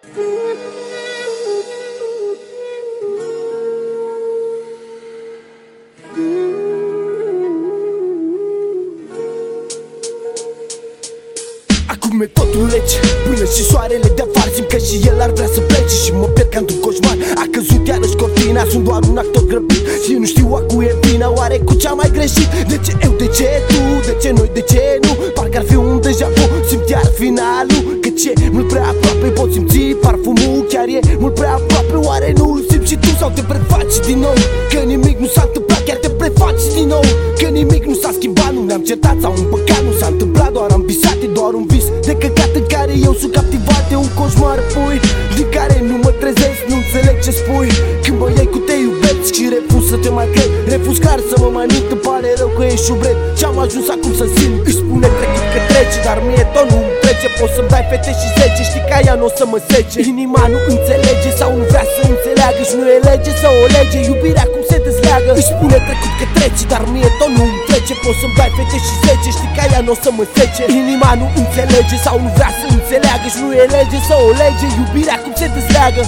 Acum e totul lege Până și soarele de afară Simt că și el ar vrea să plece Și mă pierd ca într-un coșmar. A căzut iarăși cortina Sunt doar un actor grăbit. Și nu știu a cui e vina Oare cu ce am mai greșit? De ce eu, de ce tu, de ce noi, de ce ce? Mult prea aproape Pot simți parfumul Chiar e mult prea aproape. Oare nu-l simți și tu Sau te prefaci din nou? Că nimic nu s-a întâmplat Chiar te prefaci din nou. Că nimic nu s-a schimbat Nu ne-am certat sau împăcat Nu s-a întâmplat Doar am visat E doar un vis. De căcat în care eu sunt captivat de un coșmar pui. Din care nu mă trezesc, nu înțeleg ce spui. Când mă iei cu te iubesc și refuz să te mai cred Refuz clar să mă mai mint, îmi pare rău că ești șubret. Ce-am ajuns acum să simt, își spune trecut că trece Dar mie tot nu trece, poți să-mi dai fete și zece Știi că ea nu o să mă sece. Inima nu înțelege sau nu vrea să înțeleagă Și nu e lege sau o lege, iubirea cum se dezleagă? Își spune trecut că trece, dar mie tot nu trece. Poți să-mi dai fete și zece, știi că ea nu o să mă sece. Inima nu înțelege sau nu vrea să înțeleagă Și nu e lege sau o lege, iubirea cum se dezleagă